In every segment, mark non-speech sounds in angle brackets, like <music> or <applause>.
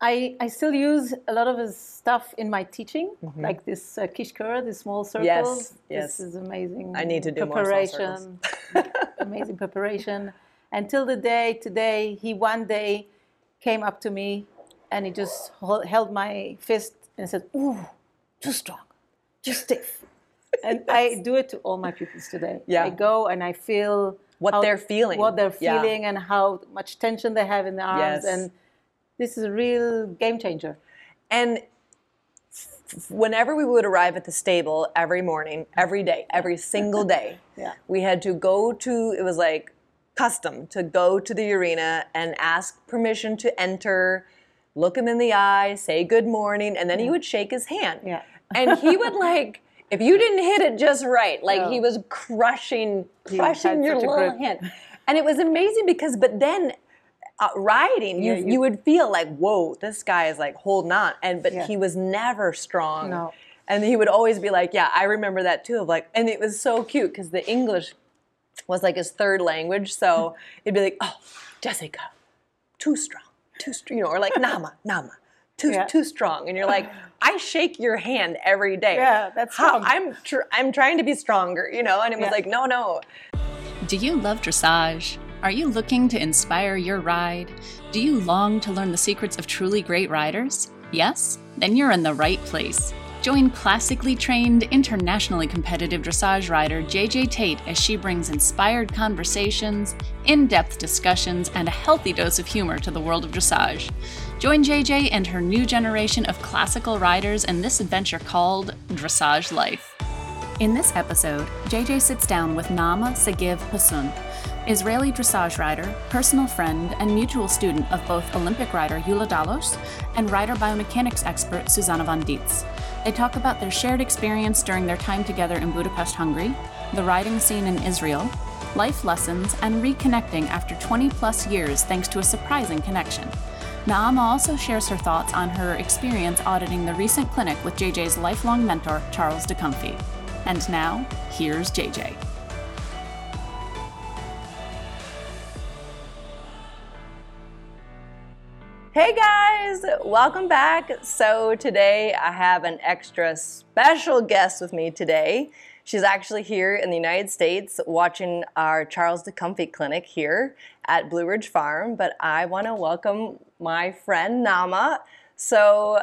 I, I still use a lot of his stuff in my teaching, like this uh, kishkur, these small circles. Mm-hmm. yes. This is amazing. I need to do more preparation. <laughs> amazing preparation. Until the day today, he one day came up to me and he just hol- held my fist and said, "Ooh, too strong, too stiff." <laughs> and I do it to all my pupils today. Yeah. I go and I feel What how- they're feeling. what they're Yeah. feeling, and how much tension they have in their arms, Yes. and this is a real game changer. And whenever we would arrive at the stable every morning, every day, every single day, <laughs> Yeah. we had to go to, it was like custom to go to the arena and ask permission to enter, look him in the eye, say good morning, and then he would shake his hand. Yeah. And he would <laughs> like, if you didn't hit it just right, like No. he was crushing, crushing your little hand. And it was amazing because, but then uh, riding, you, Yeah, you you- would feel like, whoa, this guy is like holding on. And but Yeah. he was never strong. No. And he would always be like, yeah, I remember that too. Of like, and it was so cute because the English was like his third language. So <laughs> it'd be like, oh, Jessica, too strong, too strong, you know, or like <laughs> Nama, Nama, too Yeah. too strong. And you're like, <laughs> I shake your hand every day. Yeah, that's how. I'm tr- I'm trying to be stronger, you know. And it was Yeah. like, no, no, Do you love dressage? Are you looking to inspire your ride? Do you long to learn the secrets of truly great riders? Yes? Then you're in the right place. Join classically trained, internationally competitive dressage rider JJ Tate as she brings inspired conversations, in depth discussions, and a healthy dose of humor to the world of dressage. Join JJ and her new generation of classical riders in this adventure called Dressage Life. In this episode, JJ sits down with Nama Segev Pasun, Israeli dressage rider, personal friend, and mutual student of both Olympic rider Gyula Dallos and rider biomechanics expert Susanna von Dietze. They talk about their shared experience during their time together in Budapest, Hungary, the riding scene in Israel, life lessons, and reconnecting after 20 plus years thanks to a surprising connection. Naama also shares her thoughts on her experience auditing the recent clinic with JJ's lifelong mentor, Charles de Kunffy. And now, here's JJ. Hey guys, welcome back. So today I have an extra special guest with me today. She's actually here in the United States watching our Charles de Kunffy clinic here at Blue Ridge Farm, but I want to welcome my friend Nama. So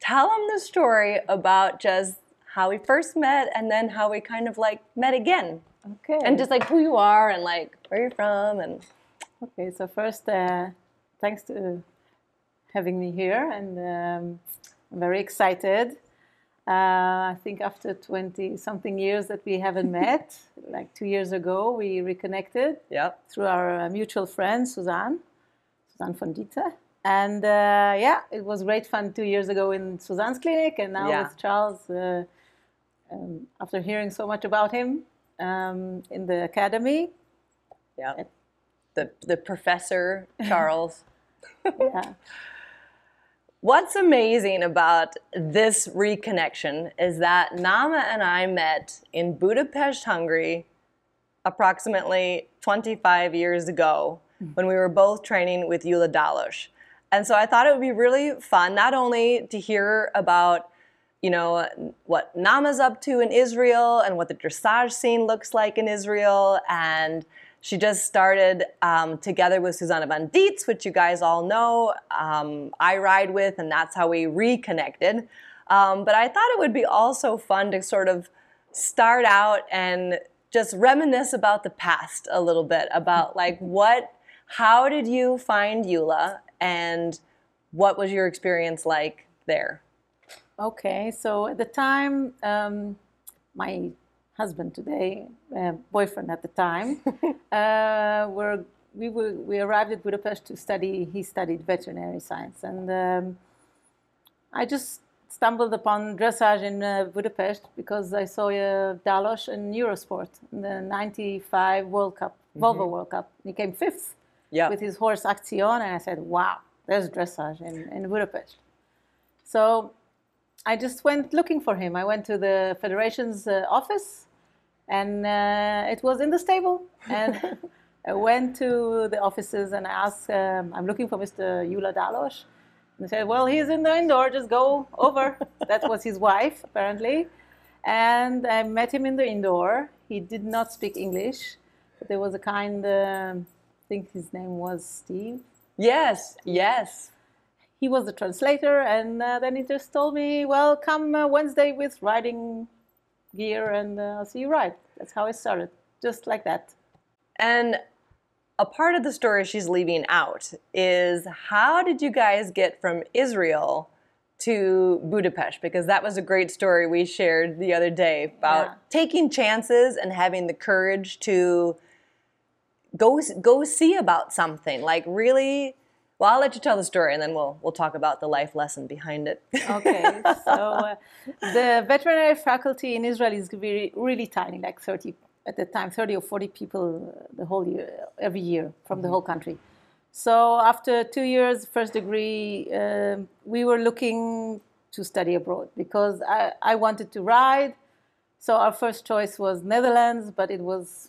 tell him the story about just how we first met and then how we kind of like met again. Okay. And just like who you are and like where you're from and okay. So first, uh, thanks to having me here, and um, I'm very excited. Uh, I think after 20 something years that we haven't <laughs> met, like two years ago, we reconnected yep. through our uh, mutual friend Suzanne, Suzanne von Dietze. And uh, yeah, it was great fun two years ago in Suzanne's clinic, and now Yeah. with Charles. Uh, um, after hearing so much about him um, in the academy, Yeah. The the professor Charles. <laughs> yeah, What's amazing about this reconnection is that Nama and I met in Budapest, Hungary, approximately 25 years ago hmm. when we were both training with Gyula Dallos. And so I thought it would be really fun not only to hear about you know what Nama's up to in Israel and what the dressage scene looks like in Israel and she just started um, together with Susanna van Dietze, which you guys all know. Um, I ride with, and that's how we reconnected. Um, but I thought it would be also fun to sort of start out and just reminisce about the past a little bit about like what, how did you find Gyula, and what was your experience like there? Okay, so at the time, um, my husband today, uh, boyfriend at the time, <laughs> uh, were we were we arrived at Budapest to study. He studied veterinary science, and um, I just stumbled upon dressage in uh, Budapest because I saw uh, Dallos in Eurosport in the '95 World Cup, Volvo World Cup. He came fifth Yeah. with his horse Aktion, and I said, "Wow, there's dressage in, in Budapest." So I just went looking for him. I went to the federation's uh, office, and uh, it was in the stable. And I <laughs> went to the offices and I asked, um, "I'm looking for Mr. Gyula Dallos." And he said, well, he's in the indoor, just go over. that was his wife, apparently. And I met him in the indoor. He did not speak English, but there was a kind, uh, I think his name was Steve. Yes, yes. He was the translator, and uh, then he just told me, well, come uh, Wednesday with riding gear and uh, I'll see you ride. That's how it started, just like that. And a part of the story she's leaving out is how did you guys get from Israel to Budapest? Because that was a great story we shared the other day about Yeah. taking chances and having the courage to go go see about something. Like really well, I'll let you tell the story and then we'll we'll talk about the life lesson behind it. Okay, <laughs> so uh, the veterinary faculty in Israel is very, really tiny, like 30 at the time, 30 or 40 people uh, the whole year, every year from the whole country. So after two years, first degree, um, we were looking to study abroad because I, I wanted to ride. So our first choice was Netherlands, but it was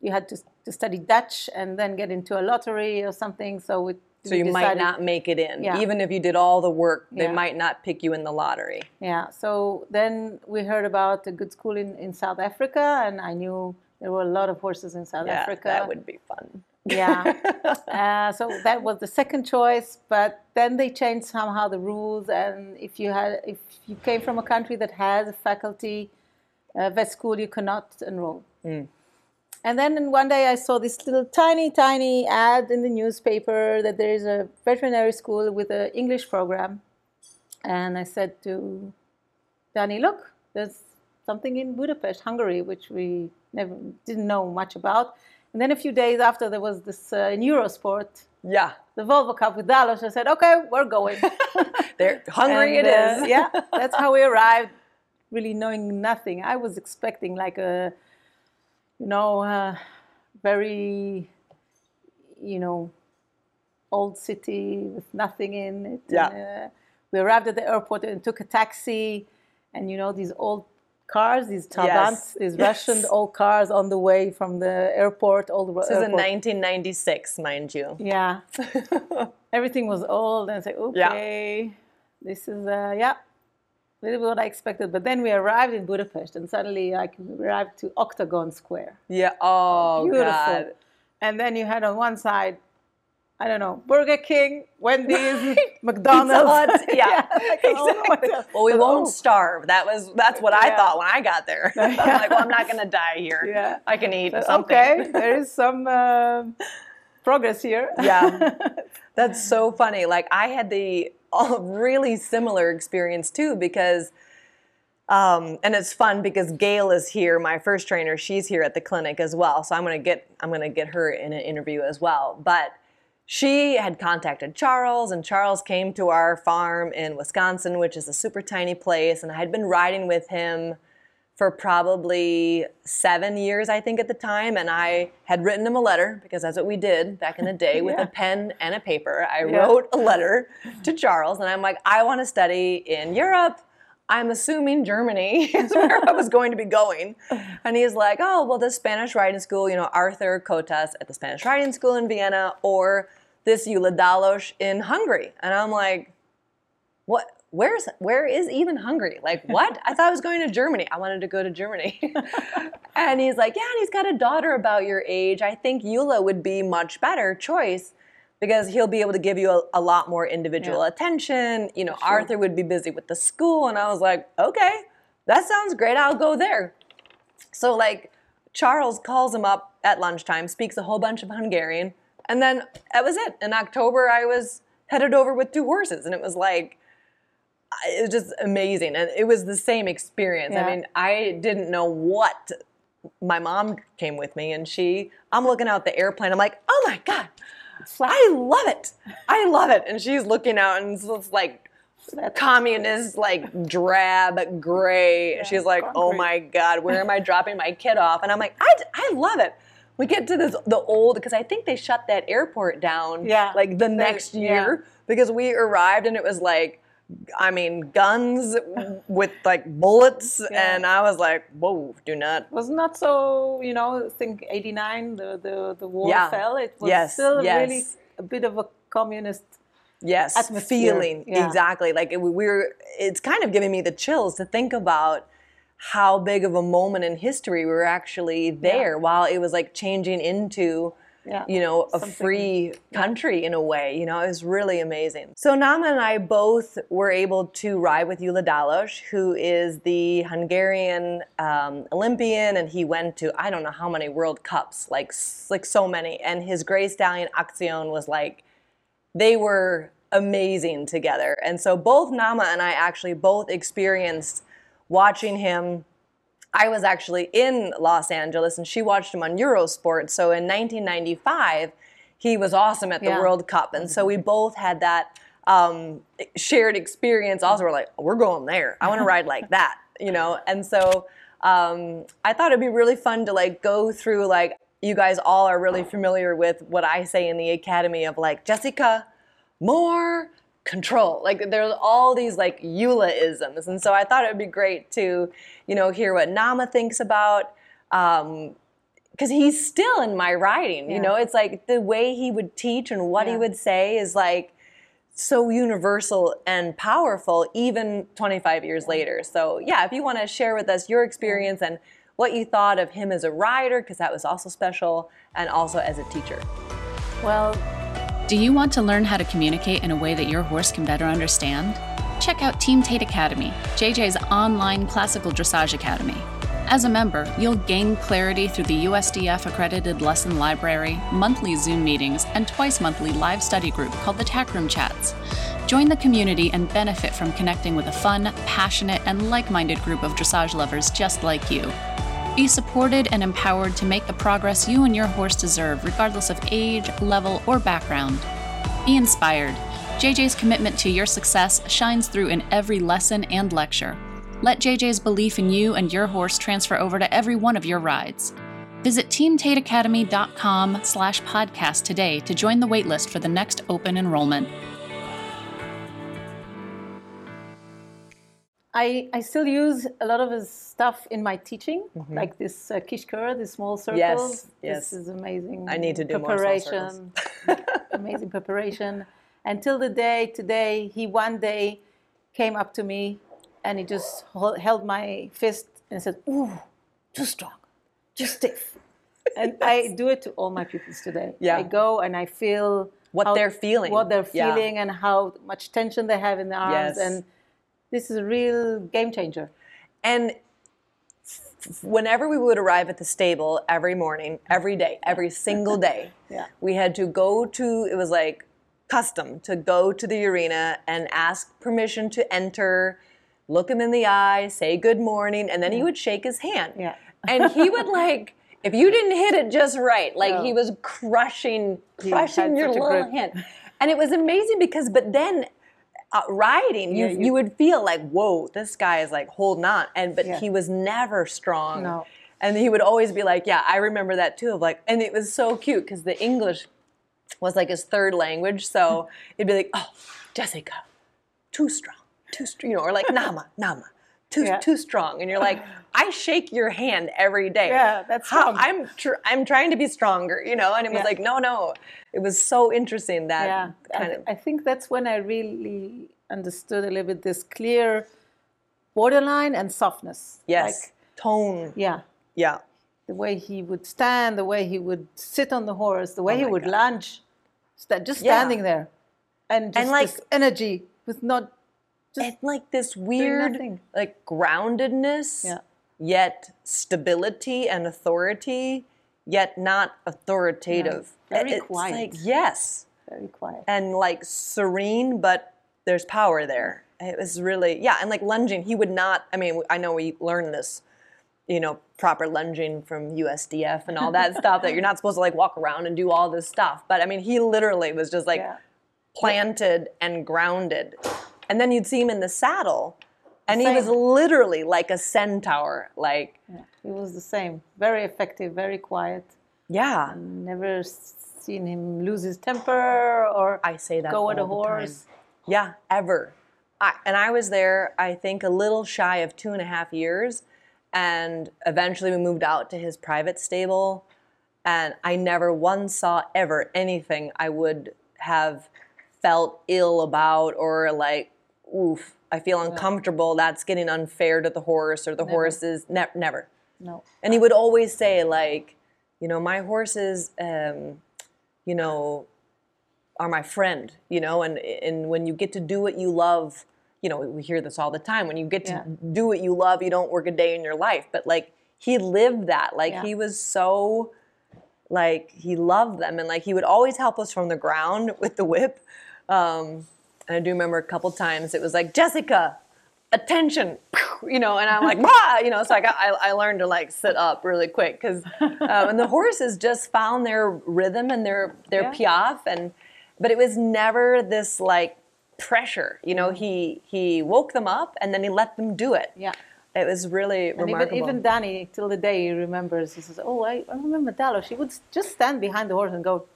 you had to, to study Dutch and then get into a lottery or something. So we So you might not make it in. Yeah. Even if you did all the work, they Yeah. might not pick you in the lottery. Yeah, so then we heard about a good school in, in South Africa, and I knew there were a lot of horses in South Yeah, Africa. that would be fun. Yeah, <laughs> uh, so that was the second choice, but then they changed somehow the rules, and if you had, if you came from a country that has a faculty uh, vet school, you cannot enroll. And then one day I saw this little tiny, tiny ad in the newspaper that there is a veterinary school with an English program. And I said to Danny, look, there's something in Budapest, Hungary, which we never didn't know much about. And then a few days after, there was this uh, in Eurosport, Yeah. the Volvo Cup with Dallos. I said, okay, we're going. <laughs> They're hungry And, it uh, is. <laughs> yeah, that's how we arrived, really knowing nothing. I was expecting like a, you know, uh, very, you know, old city with nothing in it. Yeah. And, uh, we arrived at the airport and took a taxi, and you know these old cars, these Trabants, these Yes. Russian <laughs> old cars on the way from the airport. Old This is in 1996, mind you. Yeah. <laughs> Everything was old, and said, Yeah. okay, this is, uh, yeah, a little bit what I expected. But then we arrived in Budapest, and suddenly I arrived to Octagon Square. Yeah. Oh, Beautiful. God. And then you had on one side, I don't know, Burger King, Wendy's, <laughs> McDonald's. Hut, <laughs> yeah, don't know what exactly. else. Well, we But, won't oh, starve. That was that's what I Yeah. thought when I got there. <laughs> I'm like, well, I'm not gonna die here. Yeah. I can eat but something. Okay, there is some uh, progress here. Yeah. That's so funny. Like I had the a really similar experience too because um, and it's fun because Gail is here, my first trainer. She's here at the clinic as well, so I'm gonna get I'm gonna get her in an interview as well. But she had contacted Charles, and Charles came to our farm in Wisconsin, which is a super tiny place, and I had been riding with him for probably seven years, I think, at the time. And I had written him a letter because that's what we did back in the day with Yeah. a pen and a paper. I Yeah. wrote a letter to Charles, and I'm like, I want to study in Europe. I'm assuming Germany <laughs> is where I was going to be going. And he's like, oh, well, the Spanish riding school, you know, Arthur Kottas at the Spanish riding school in Vienna, or this Gyula Dallos in Hungary. And I'm like, what? Where's where is even Hungary? Like <laughs> what? I thought I was going to Germany. I wanted to go to Germany. <laughs> and he's like, yeah, and he's got a daughter about your age. I think Gyula would be much better choice because he'll be able to give you a, a lot more individual Yeah. attention. You know, Arthur would be busy with the school, and I was like, okay, that sounds great. I'll go there. So like Charles calls him up at lunchtime, speaks a whole bunch of Hungarian, and then that was it. In October, I was headed over with two horses, and it was like it was just amazing, and it was the same experience. Yeah. I mean, I didn't know what. My mom came with me, and she. I'm looking out the airplane. I'm like, oh my god, I love it. I love it. And she's looking out, and it's like That's- communist, like drab, gray. She's like, oh my God, where am I <laughs> dropping my kid off? And I'm like, I, I love it. We get to this, the old, because I think they shut that airport down Yeah. like the next yeah. year because we arrived and it was like, I mean, guns with like bullets. Yeah. And I was like, whoa, do not. was not that so, you know, I think 89, the, the, the war Yeah. fell. It was Yes, still yes. really a bit of a communist yes atmosphere. feeling Yeah. exactly like it, we were it's kind of giving me the chills to think about how big of a moment in history we were actually there while it was like changing into Yeah. you know a Something- free country in a way you know it was really amazing so nama and i both were able to ride with Gyula Dallos, who is the hungarian um, olympian and he went to i don't know how many world cups like like so many and his gray stallion Aktion was like they were amazing together. And so both Nama and I actually both experienced watching him. I was actually in Los Angeles and she watched him on Eurosport. So in 1995, he was awesome at the Yeah. World Cup. And so we both had that um, shared experience. Also, we're like, we're going there. I want to ride like that, you know? And so um, I thought it'd be really fun to like go through like, you guys all are really familiar with what I say in the academy of like, Jessica, more control. Like there's all these like Gyula-isms. And so I thought it would be great to, you know, hear what Nama thinks about um, because he's still in my writing. You know, it's like the way he would teach and what he would say is like so universal and powerful, even 25 years later. So, yeah, if you want to share with us your experience and what you thought of him as a writer, because that was also special, and also as a teacher. Well, Do you want to learn how to communicate in a way that your horse can better understand? Check out Team Tate Academy, JJ's online classical dressage academy. As a member, you'll gain clarity through the USDF accredited lesson library, monthly Zoom meetings, and twice monthly live study group called the Tack Room Chats. Join the community and benefit from connecting with a fun, passionate, and like minded group of dressage lovers just like you. Be supported and empowered to make the progress you and your horse deserve, regardless of age, level, or background. Be inspired. JJ's commitment to your success shines through in every lesson and lecture. Let JJ's belief in you and your horse transfer over to every one of your rides. Visit teamtateacademy.com slash podcast today to join the waitlist for the next open enrollment. I, I still use a lot of his stuff in my teaching, like this uh, kishkur, the small circles. Mm-hmm. Yes, yes. This is amazing. I need to do more preparation. <laughs> amazing preparation. Until the day today, he one day came up to me and he just hol- held my fist and said, "Ooh, too strong, too stiff." <laughs> and I do it to all my pupils today. Yeah. I go and I feel What they're feeling. what they're Yeah. feeling, and how much tension they have in their arms, Yes. and this is a real game changer. And whenever we would arrive at the stable every morning, every day, every single day, <laughs> Yeah. we had to go to, it was like custom to go to the arena and ask permission to enter, look him in the eye, say good morning, and then he would shake his hand. Yeah. And he would <laughs> like, if you didn't hit it just right, like he was crushing, crushing your little hand. And it was amazing because, but then uh, riding, you, Yeah, you you- would feel like, whoa, this guy is like holding on. And but Yeah. he was never strong. No. And he would always be like, yeah, I remember that too. Of like, and it was so cute because the English was like his third language. So <laughs> it'd be like, oh, Jessica, too strong, too strong, you know, or like Nama, Nama, too Yeah. too strong. And you're like, <laughs> I shake your hand every day. Yeah, that's how strong. I'm. Tr- I'm trying to be stronger, you know. And it was Yeah. like, no, no. It was so interesting that yeah, kind I, of. I think that's when I really understood a little bit this clear borderline and softness. Yes, Like, tone. yeah, Yeah. the way he would stand, the way he would sit on the horse, the way Oh he would God. lunge, just standing there, and just like- this energy with not just and like this weird like groundedness Yeah. yet stability and authority yet not authoritative Yeah, very it's quiet. like yes very quiet. and like serene but there's power there it was really yeah and like lunging he would not i mean i know we learned this you know proper lunging from usdf and all that <laughs> stuff that you're not supposed to like walk around and do all this stuff but i mean he literally was just like Yeah. planted and grounded. And then you'd see him in the saddle, and he was literally like a centaur. Like, Yeah, he was the same. Very effective, very quiet. yeah, Never seen him lose his temper or I say that. go with a horse. Yeah, ever. I, and I was there, I think, a little shy of two and a half years. And eventually we moved out to his private stable. And I never once saw ever anything I would have felt ill about or like, oof, I feel uncomfortable. That's getting unfair to the horse or the horse is ne- never. No. And he would always say, like, you know, my horses, um, you know, are my friend, you know, and and when you get to do what you love, you know, we hear this all the time. When you get to Yeah. do what you love, you don't work a day in your life. But like he lived that. Like Yeah. he was so like he loved them and like he would always help us from the ground <laughs> with the whip. Um, and I do remember a couple times it was like, Jessica, attention, <laughs> you know, and I'm like, Wah! you know, so I got, I, I learned to like sit up really quick because, um, and the horses just found their rhythm and their, their piaffe and, but it was never this like pressure, you know, he, he woke them up and then he let them do it. Yeah. It was really And even, remarkable. even Danny, till the day he remembers, he says, "Oh, I, I remember Dallo. She would just stand behind the horse and go,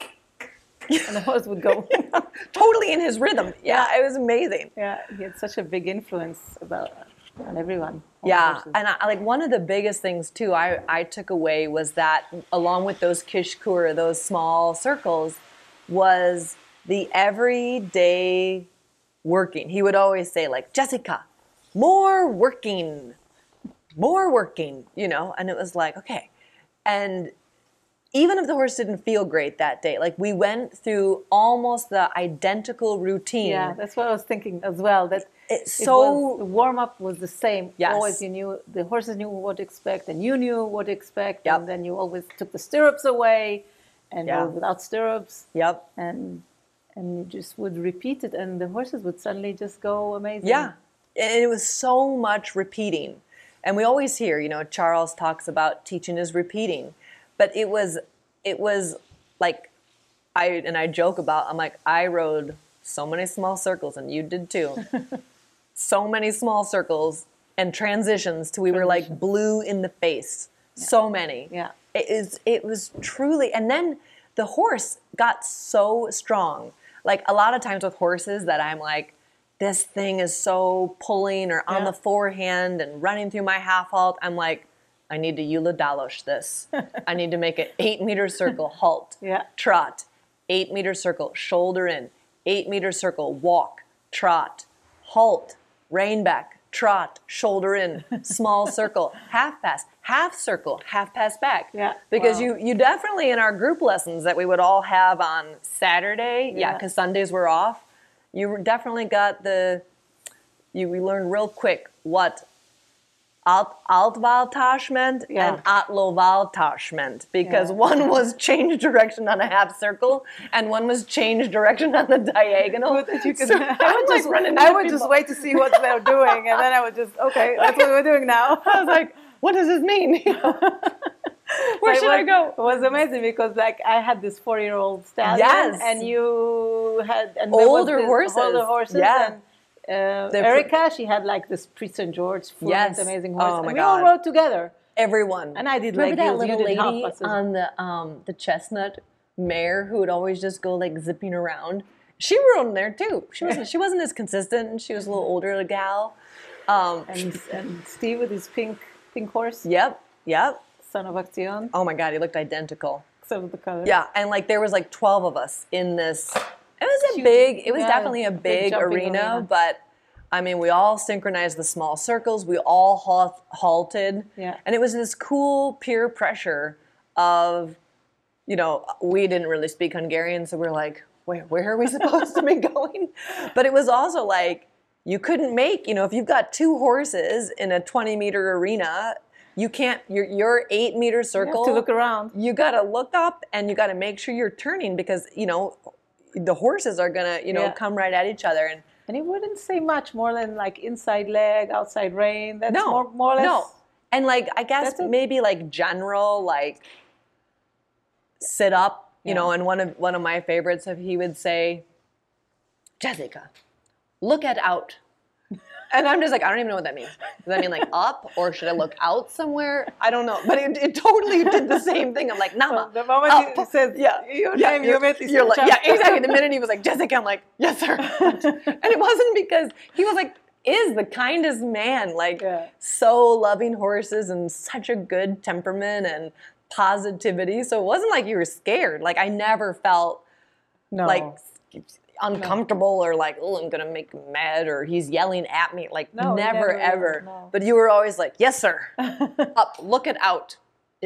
and the horse would go." <laughs> totally in his rhythm. Yeah, it was amazing. yeah, he had such a big influence about on everyone. Yeah, horses. and I, like one of the biggest things too I, I took away was that along with those kishkur, those small circles, was the everyday working. He would always say like Jessica, more working, more working, you know, and it was like okay, and even if the horse didn't feel great that day, like we went through almost the identical routine. yeah, that's what I was thinking as well. That It's it so- was, the warm up was the same. Yes. Always, you knew the horses knew what to expect, and you knew what to expect. Yep. And then you always took the stirrups away, and Yeah. without stirrups, Yep. and and you just would repeat it, and the horses would suddenly just go amazing. Yeah. And it was so much repeating. And we always hear, you know, Charles talks about teaching is repeating. But it was it was like I and I joke about I'm like I rode so many small circles and you did too. <laughs> so many small circles and transitions till we were like blue in the face. So many. Yeah. It is it was truly and then the horse got so strong. Like a lot of times with horses that I'm like this thing is so pulling or on Yeah. the forehand and running through my half halt. I'm like, I need to Gyula Dallos this. I need to make an <laughs> eight meter circle, halt, Yeah. trot, eight meter circle, shoulder in, eight meter circle, walk, trot, halt, rein back, trot, shoulder in, <laughs> small circle, half pass, half circle, half pass back. Yeah. Because Wow. you you definitely in our group lessons that we would all have on Saturday, yeah, Yeah. because Sundays were off, you definitely got the you we learned real quick what alt altvaltage meant Yeah. and atlovaltage meant because Yeah. one was change direction on a half circle and one was change direction on the diagonal. That you could, So <laughs> I would, just, running I would just wait to see what they're doing, and then I would just okay, that's what we're doing now. <laughs> I was like, what does this mean? <laughs> Where It should I go? It was amazing because like I had this four-year-old stallion, Yes. and you had and Older horses. older horses, Yeah. and uh, Erica, she had like this Prix St. Georges, fluent, Yes. amazing horse, Oh, and my we all rode together. Everyone. And I did Remember like that you, you little did lady on the um the chestnut mare who would always just go like zipping around? She rode in there too. She wasn't she wasn't as consistent she was a little older a gal. Um and, and Steve with his pink pink horse, Yep, yep. son of Aktion, Oh my god, he looked identical. except with the color. Yeah, and like there was like twelve of us in this. It was a big. It was yeah, definitely a big big, arena, arena. but I mean, we all synchronized the small circles. We all halt, halted, Yeah. and it was this cool peer pressure of, you know, we didn't really speak Hungarian, so we're like, where where are we <laughs> supposed to be going? But it was also like you couldn't make, you know, if you've got two horses in a 20 meter arena. You can't. Your your eight meter circle to look around. you got to look up and you got to make sure you're turning because you know the horses are gonna you know Yeah. come right at each other and And he wouldn't say much more than like inside leg, outside rein. That's no more, more or less. no and like i guess maybe like general like sit up you Yeah. know and one of one of my favorites if he would say jessica look at out and I'm just like, I don't even know what that means. Does that mean like <laughs> up or should I look out somewhere? I don't know. But it, it totally did the same thing. I'm like, Nama. The moment up. he says yeah, your yeah, name, you're, you're like, yeah, exactly. The minute he was like, <laughs> Jessica, I'm like, yes, sir. <laughs> and it wasn't because he was like, is the kindest man, like Yeah. so loving horses and such a good temperament and positivity. So it wasn't like you were scared. Like I never felt no. like uncomfortable or like, oh, I'm gonna make him mad or he's yelling at me. Like No, never, never- ever. no. But you were always like, yes, sir. <laughs> Up, look it out.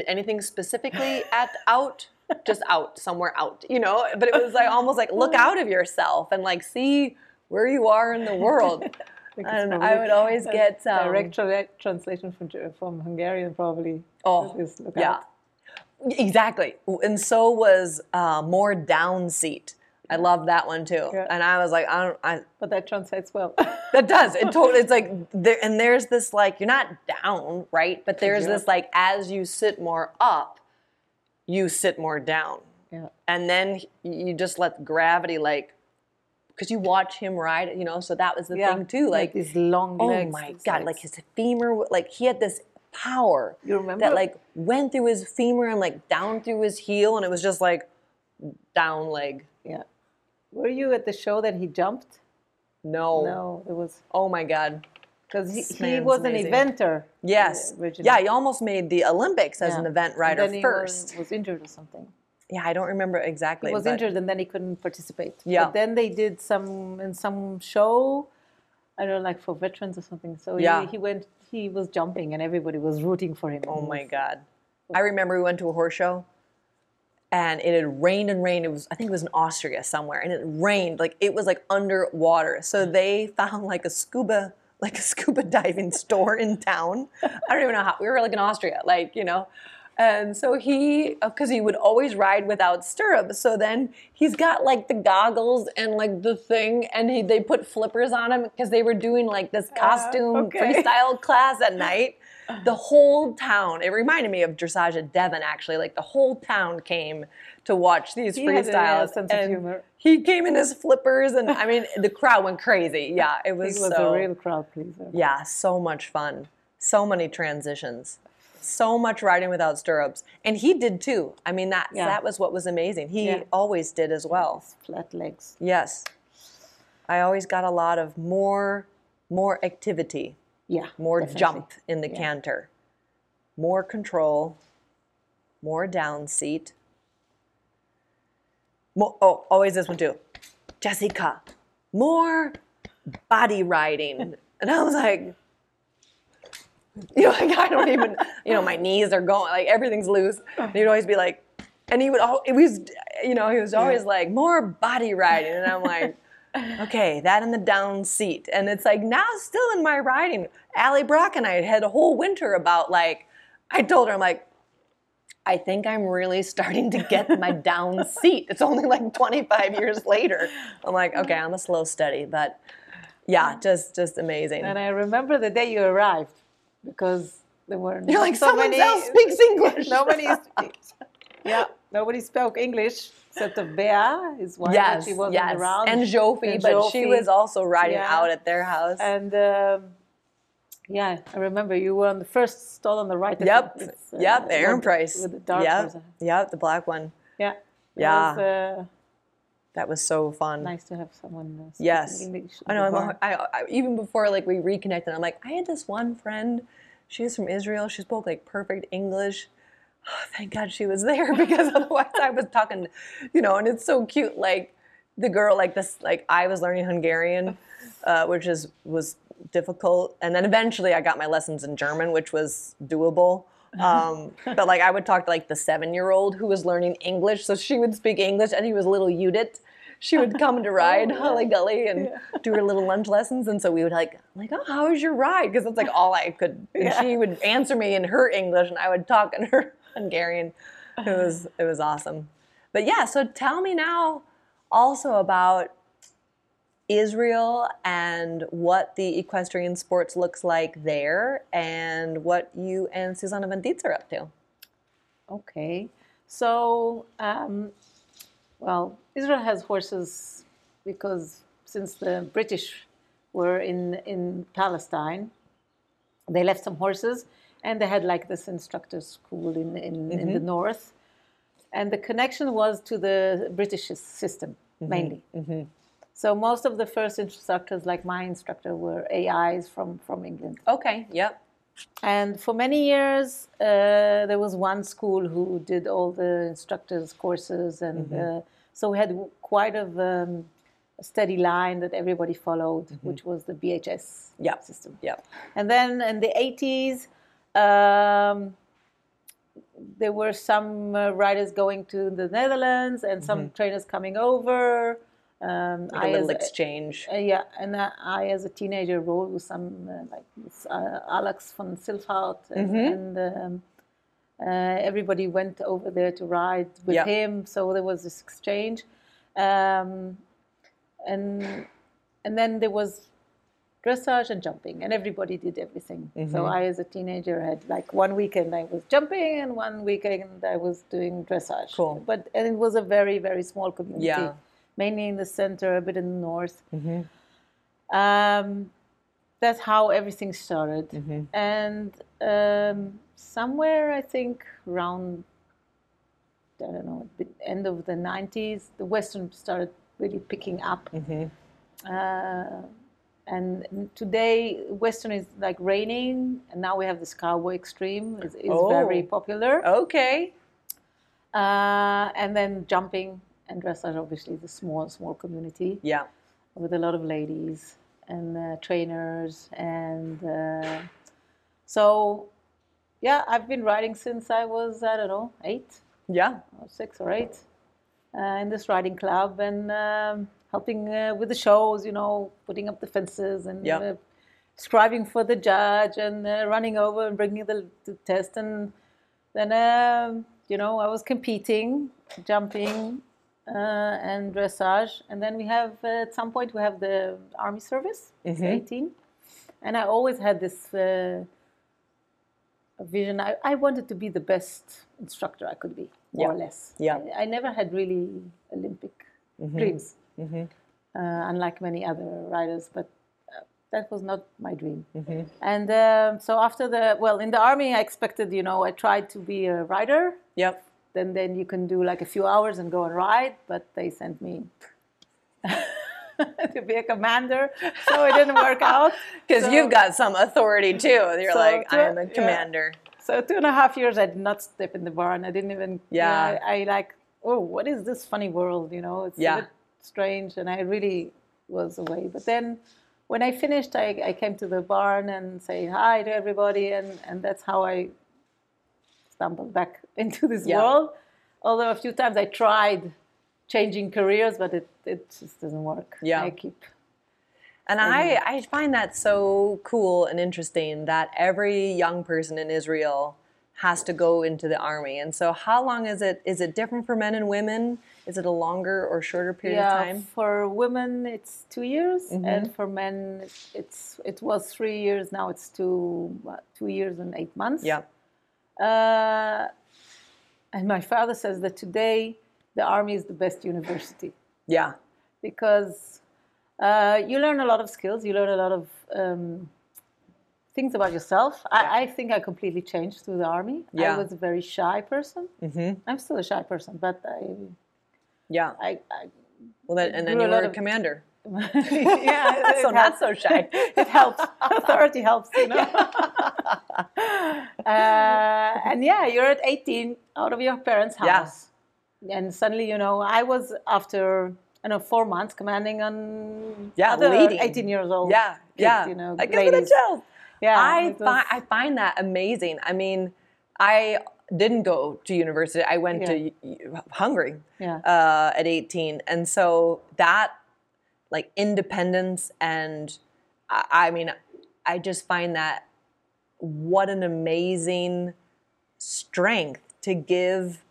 Anything specifically at out? Just out, somewhere out, you know? But it was like almost like look out of yourself and like see where you are in the world. <laughs> and I would always get um, direct tra- translation from from Hungarian probably. Oh, is look yeah. out. Exactly. And so was uh, more down seat. I love that one too. Yeah. And I was like, I don't, I, But that translates well. <laughs> that does. It totally, it's like, <laughs> there, and there's this like, you're not down, right? But there's you're this like, as you sit more up, you sit more down. yeah. And then you just let gravity like, because you watch him ride, you know, so that was the Yeah. thing too. Like, these long oh legs. oh my God, legs. like his femur, like he had this power You remember? that like went through his femur and like down through his heel, and it was just like down leg. Yeah. Were you at the show that he jumped? No. No, it was Oh my God. because he, he was an eventer. Yes. originally. Yeah, he almost made the Olympics as Yeah. an event And rider then he first. Was, was injured or something. Yeah, I don't remember exactly. He was injured and then he couldn't participate. Yeah. But then they did some in some show, I don't know, like for veterans or something. So Yeah. he, he went. He was jumping and everybody was rooting for him. Oh my God. I remember we went to a horse show and it had rained and rained. It was, I think it was in Austria somewhere, and it rained like it was like underwater. So mm. they found like a scuba, like a scuba diving <laughs> store in town. I don't even know how. We were like in Austria, like you know. And so he, because he would always ride without stirrups. So then he's got like the goggles and like the thing, and he, they put flippers on him because they were doing like this uh, costume okay. freestyle class at night. The whole town, it reminded me of dressage at Devon actually. Like the whole town came to watch these He had a, freestyles. of and humor. He came in his flippers, and I mean, the crowd went crazy. Yeah, it <laughs> He was, was so, a real crowd pleaser. yeah, so much fun. So many transitions. So much riding without stirrups. And he did too. I mean, that, Yeah. that was what was amazing. He Yeah. always did as well. Flat legs. Yes. I always got a lot of more more activity, Yeah. more definitely. jump in the Yeah. canter. More control, more down seat. Mo- oh, always this one too. Jessica, more body riding. And I was like, <laughs> you know, like I don't even, you know, my knees are going, like everything's loose. And he'd always be like, and he would, al- it was, you know, he was always like, more body riding. And I'm like, okay, that in the down seat. And it's like, now still in my riding. Ali Brock and I had a whole winter about like, I told her, I'm like, I think I'm really starting to get my <laughs> down seat. It's only like 25 years later. I'm like, okay, I'm a slow study, but yeah, just just amazing. And I remember the day you arrived because there were You're like, so someone many, else speaks English. <laughs> Nobody, <laughs> yeah, nobody spoke English except of Bea, his wife. yes, but she wasn't yes, around. and Jofi, And but she was also riding Yeah. out at their house. And um, yeah, I remember you were on the first stall on the right. I yep, uh, yep, Aaron with- Price. with the dark. Yep, person. yep, the black one. Yeah, Yeah. was, uh, That was so fun. nice to have someone. Uh, Yes. I know. I'm a, I, I, even before like we reconnected, I'm like, I had this one friend. She was from Israel. She spoke like perfect English. Oh, <sighs> thank God she was there <laughs> because otherwise I was talking, you know. And it's so cute. Like the girl, like this, like I was learning Hungarian, <laughs> uh, which is was difficult, and then eventually I got my lessons in German, which was doable. <laughs> Um, but like I would talk to like the seven year old who was learning English, so she would speak English, and he was little Judith. She would come to ride Holly Gully and do her little lunch lessons, and so we would like like oh how was your ride because that's like all I could. And Yeah. she would answer me in her English, and I would talk in her Hungarian. It was it was awesome. But yeah, so tell me now also about Israel and what the equestrian sports looks like there, and what you and Susanna Van Dietze are up to. Okay, so um, well, Israel has horses because since the British were in in Palestine, they left some horses, and they had like this instructor school in in, in the north, and the connection was to the British system mainly. So most of the first instructors, like my instructor, were AIs from from England. Okay. Yep. And for many years, uh, there was one school who did all the instructors' courses, and uh, so we had quite of um, a steady line that everybody followed, which was the BHS Mm-hmm. System. Yeah. And then in the 80s, um, there were some uh, riders going to the Netherlands and some trainers coming over. Um, Mm-hmm. Like a little as- exchange. uh, yeah, and uh, I, as a teenager, rode with some uh, like this, uh, Alex von Silfhout, and, Mm-hmm. and um, uh, everybody went over there to ride with Yeah. him. So there was this exchange, um, and and then there was dressage and jumping, and everybody did everything. Mm-hmm. So I, as a teenager, had like one weekend I was jumping, and one weekend I was doing dressage. Cool. But and it was a very very small community Yeah. mainly in the center, a bit in the north. Um, that's how everything started. And um, somewhere, I think, around, I don't know, the end of the 90s, the Western started really picking up. Uh, and today, Western is like raining, and now we have this Cowboy Extreme, is, is very Oh. popular. Okay. Uh, and then jumping and dressage, obviously, the small, small community Yeah. with a lot of ladies and uh, trainers. And uh, so, yeah, I've been riding since I was, I don't know, eight Yeah. or six or eight uh, in this riding club and um, helping uh, with the shows, you know, putting up the fences and Yeah. uh, scribing for the judge and uh, running over and bringing the, the test. And then, um, you know, I was competing, jumping uh, and dressage. And then we have, uh, at some point, we have the army service, it's 18. And I always had this uh, vision. I, I wanted to be the best instructor I could be, more or less. Yeah. Mm-hmm. I, I never had really Olympic dreams, uh, unlike many other writers, but uh, that was not my dream. Mm-hmm. And um, so after the, well, in the army, I expected, you know, I tried to be a writer. Yep. Then, then you can do like a few hours and go and ride, but they sent me <laughs> to be a commander, so it didn't work <laughs> out. Because So- you've got some authority too. You're So like, I am a yeah. commander. So two and a half years, I did not step in the barn. I didn't even. Yeah. you know, I, I like. Oh, what is this funny world? You know, it's Yeah. a bit strange, and I really was away. But then, when I finished, I, I came to the barn and say hi to everybody, and and that's how I stumbled back <laughs> into this Yeah. world. Although a few times I tried changing careers, but it it just doesn't work. Yeah. I keep. And I, I find that so cool and interesting that every young person in Israel has to go into the army. And so, how long is it? Is it different for men and women? Is it a longer or shorter period yeah, of time? Mm-hmm. for women it's two years, and for men it's it was three years. Now it's two two years and eight months. Yeah. Uh, and my father says that today the army is the best university Yeah. because uh, you learn a lot of skills. You learn a lot of um, things about yourself. I, I think I completely changed through the army. Yeah. I was a very shy person. Mm-hmm. I'm still a shy person, but I, Yeah. I, I Well, then, and then you were a commander. <laughs> yeah, <laughs> so not so shy. <laughs> it helps. Authority helps, you know. uh, and yeah, you're at 18 out of your parents' Yeah. house, and suddenly, you know, I was after I know four months commanding on Yeah, other leading. 18 years old. Yeah. kids, yeah. you know, I a ladies. Yeah, I find I find that amazing. I mean, I didn't go to university. I went to y- Hungary Yeah. uh, at 18, and so that like independence and I, I mean, I just find that what an amazing strength to give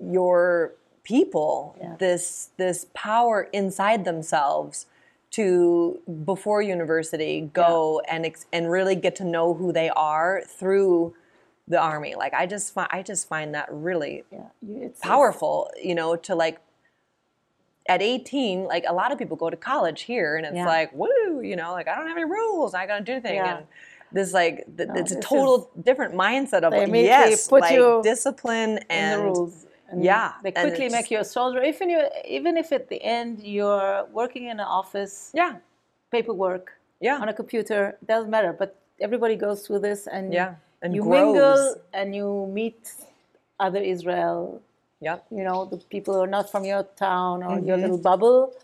your people Yeah. this this power inside themselves to before university go and ex- and really get to know who they are through the army like i just find i just find that really yeah, it's, powerful you know to like at 18 like a lot of people go to college here and it's Yeah. like woo you know like i don't have any rules i gotta do anything Yeah. and this like th- No, it's a total different mindset of immediately yes put like you discipline in and rules. And yeah, they quickly make you a soldier. Even you, even if at the end you're working in an office, yeah paperwork, yeah on a computer doesn't matter but everybody goes through this and Yeah, and you grows. mingle and you meet other israel Yeah, you know the people who are not from your town or Mm-hmm. your little bubble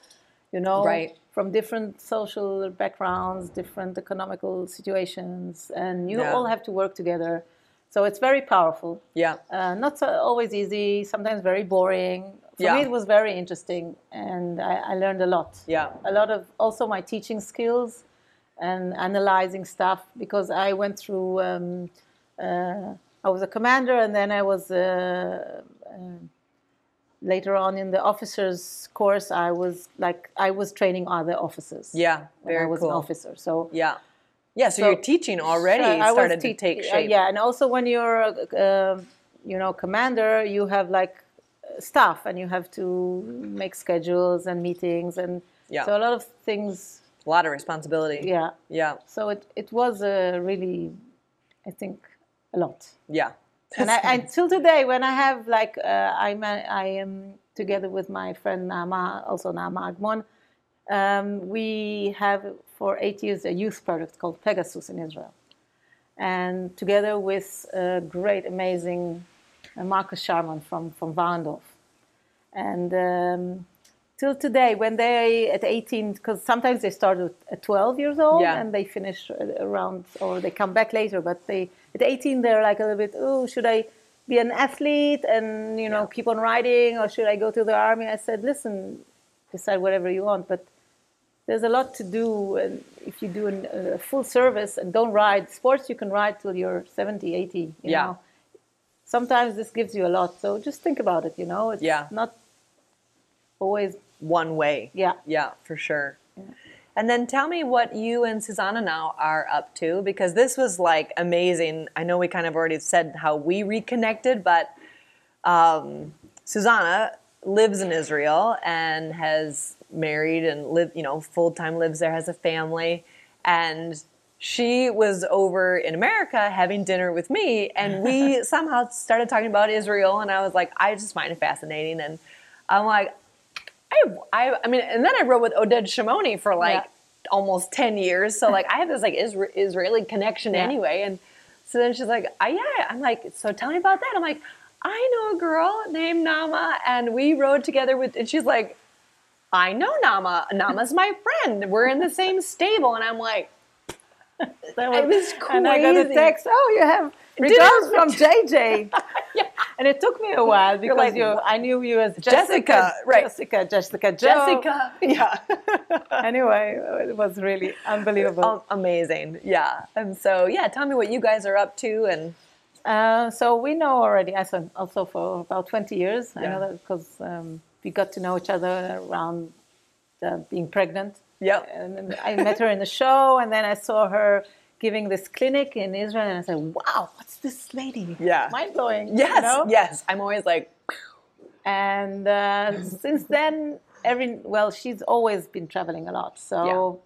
you know, Right. from different social backgrounds, different economical situations, and you Yeah. all have to work together. So it's very powerful. Yeah. Uh, not so always easy, sometimes very boring. For Yeah. me, it was very interesting, and I, I learned a lot. Yeah. A lot of also my teaching skills and analyzing stuff because I went through. Um, uh, I was a commander, and then I was. Uh, uh, later on in the officers course, I was like I was training other officers. Yeah. Very I was cool. an officer. So Yeah. Yeah. So, So- your teaching already I was started to take shape. yeah, and also when you're, uh, you know, commander, you have like staff, and you have to make schedules and meetings, and Yeah. so a lot of things. A lot of responsibility. Yeah. Yeah. So it it was uh, really, I think, a lot. Yeah. and I, until today, when I have like uh, I'm a, I am together with my friend Nama, also Nama Agmon, um, we have for eight years a youth project called Pegasus in Israel, and together with a great, amazing uh, Marcus Sharman from from Warendorf, and. Um, Till today, when they at 18, because sometimes they start at- at 12 years old Yeah. and they finish uh, around, or they come back later. But they at 18, they're like a little bit, oh, should I be an athlete and you know Yeah. keep on riding, or should I go to the army? I said, listen, decide whatever you want, but there's a lot to do. And if you do an, a full service and don't ride sports, you can ride till you're 70, 80. You Yeah. Know? Sometimes this gives you a lot, so just think about it. You know, it's Yeah. not always One way. yeah. Yeah, for sure. And then tell me what you and Susanna now are up to because this was like amazing. I know we kind of already said how we reconnected, but um, Susanna lives in Israel and has married and live, you know, full time lives there, has a family, and she was over in America having dinner with me, and we <laughs> somehow started talking about Israel, and I was like, I just find it fascinating, and I'm like, I, I, I mean, and then I rode with Oded Shimoni for like Yeah. almost 10 years. So like I have this like Isra- Israeli connection Yeah. anyway. And so then she's like, I, yeah, I'm like, so tell me about that. I'm like, I know a girl named Nama and we rode together with, and she's like, I know Nama. Nama's my friend. We're in the same stable. And I'm like, That It was And I got a crazy. text. Oh, you have regards <laughs> from JJ. yeah. And it took me a while because like, you, I knew you as Jessica, Jessica, right. Jessica, Jessica. Jessica. Yeah. <laughs> Anyway, it was really unbelievable. Amazing. Yeah. And so, yeah, tell me what you guys are up to. And Uh, so we know already, also, also for about 20 years. Yeah. I know that because um, we got to know each other around uh, being pregnant. Yep. And then I met her in the show, and then I saw her giving this clinic in Israel, and I said, "Wow, what's this lady? Yeah. mind blowing." yes, you know? yes. I'm always like, And uh, since then, every well, she's always been traveling a lot. So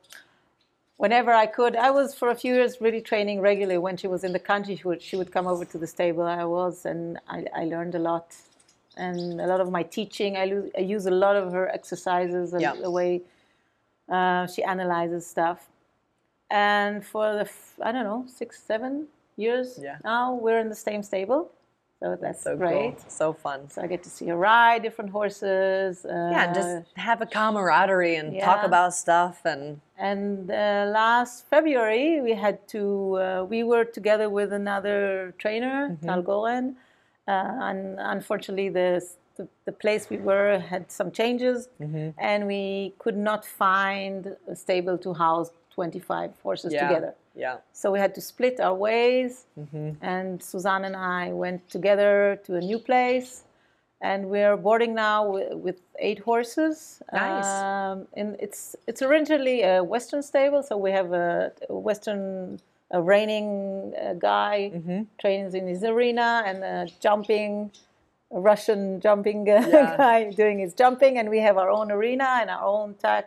whenever I could, I was for a few years really training regularly. When she was in the country, she would, she would come over to the stable I was, and I, I learned a lot. And a lot of my teaching, I, I use a lot of her exercises and Yeah. the way uh, she analyzes stuff. And for the, f- I don't know, six, seven years Yeah. now, we're in the same stable. So that's so great. cool. So fun. So I get to see her ride different horses. Uh, Yeah, and just have a camaraderie and talk about stuff and and uh, last February we had to. Uh, we were together with another trainer, Mm-hmm. Tal Goren, uh, and unfortunately the, the the place we were had some changes, Mm-hmm. and we could not find a stable to house 25 horses yeah, together. yeah, So we had to split our ways, Mm-hmm. and Suzanne and I went together to a new place, and we're boarding now with, eight horses. Nice. Um, and it's it's originally a Western stable, so we have a, Western a reining uh, guy Mm-hmm. trains in his arena, and a jumping. A Russian jumping uh, Yeah. <laughs> guy doing his jumping, and we have our own arena and our own tack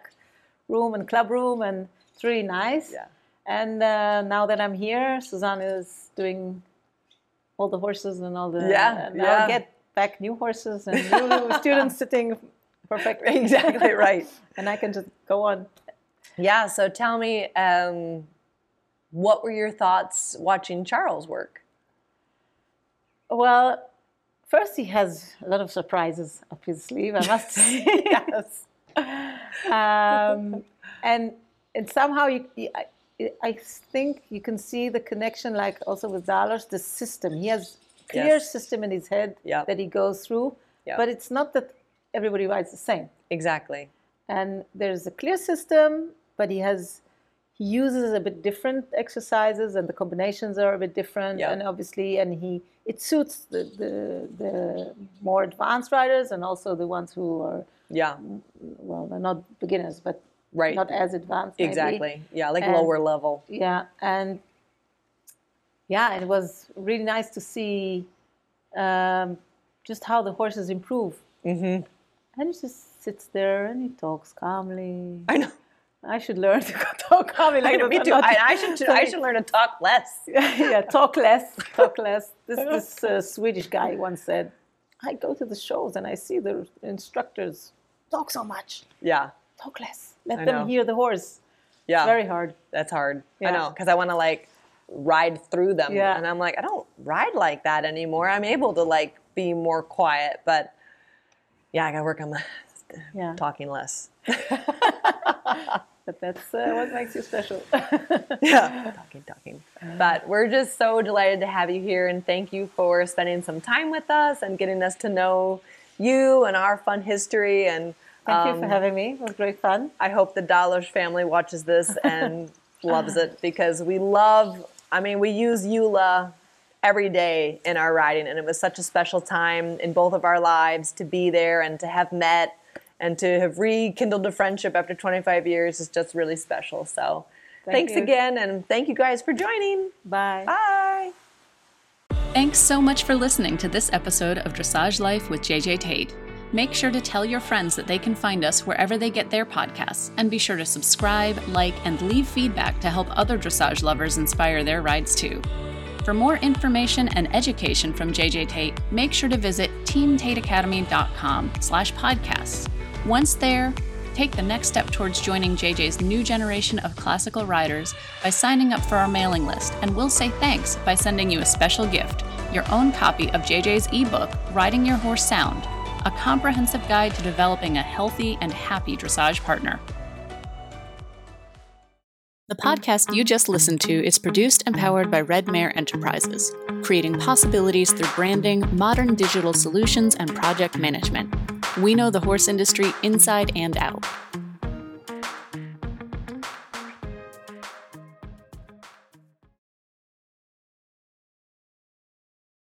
room and club room, and it's really nice. yeah. And uh, now that I'm here, Suzanne is doing all the horses and all the. Yeah, and yeah. I'll get back new horses and <laughs> new students sitting perfectly. <laughs> Exactly right. and I can just go on. Yeah. So tell me, um, what were your thoughts watching Charles work? Well, first he has a lot of surprises up his sleeve, I must <laughs> say. yes. um, and and somehow you, you I, I think you can see the connection, like also with Dallos, the system. He has clear Yes. system in his head Yep. that he goes through, Yep. but it's not that everybody rides the same. Exactly. And there's a clear system, but he has he uses a bit different exercises, and the combinations are a bit different. Yep. And obviously, and he it suits the, the the more advanced riders and also the ones who are Yeah. well, they're not beginners, but Right. not as advanced. maybe. Exactly. Yeah, like And- lower level. Yeah, and yeah, it was really nice to see um, just how the horses improve. Mm-hmm. And he just sits there and he talks calmly. I know. I should learn to <laughs> talk calmly. I know, me too. I, I should. I should learn to talk less. <laughs> yeah, talk less, talk less. <laughs> This this uh, Swedish guy once said, "I go to the shows and I see the instructors talk so much. Yeah. Talk less. Let I them know. hear the horse. Yeah. It's very hard. That's hard. I know, because I want to like ride through them. Yeah. And I'm like, I don't ride like that anymore. I'm able to like be more quiet, but yeah, I gotta work on my Yeah, <laughs> talking less. but that's uh, what makes you special. <laughs> yeah. talking, talking. But we're just so delighted to have you here and thank you for spending some time with us and getting us to know you and our fun history and Thank you um, for having me. It was great fun. I hope the Dallos family watches this and <laughs> loves it because we love, I mean, we use Gyula every day in our riding, and it was such a special time in both of our lives to be there and to have met and to have rekindled a friendship after 25 years is just really special. So Thank thanks you. again, and thank you guys for joining. Bye. Bye. Thanks so much for listening to this episode of Dressage Life with JJ Tate. Make sure to tell your friends that they can find us wherever they get their podcasts, and be sure to subscribe, like, and leave feedback to help other dressage lovers inspire their rides too. For more information and education from JJ Tate, make sure to visit teamtateacademy.com slash podcasts. Once there, take the next step towards joining JJ's new generation of classical riders by signing up for our mailing list, and we'll say thanks by sending you a special gift your own copy of JJ's ebook, Riding Your Horse Sound, a comprehensive guide to developing a healthy and happy dressage partner. The podcast you just listened to is produced and powered by Red Mare Enterprises, creating possibilities through branding, modern digital solutions, and project management. We know the horse industry inside and out.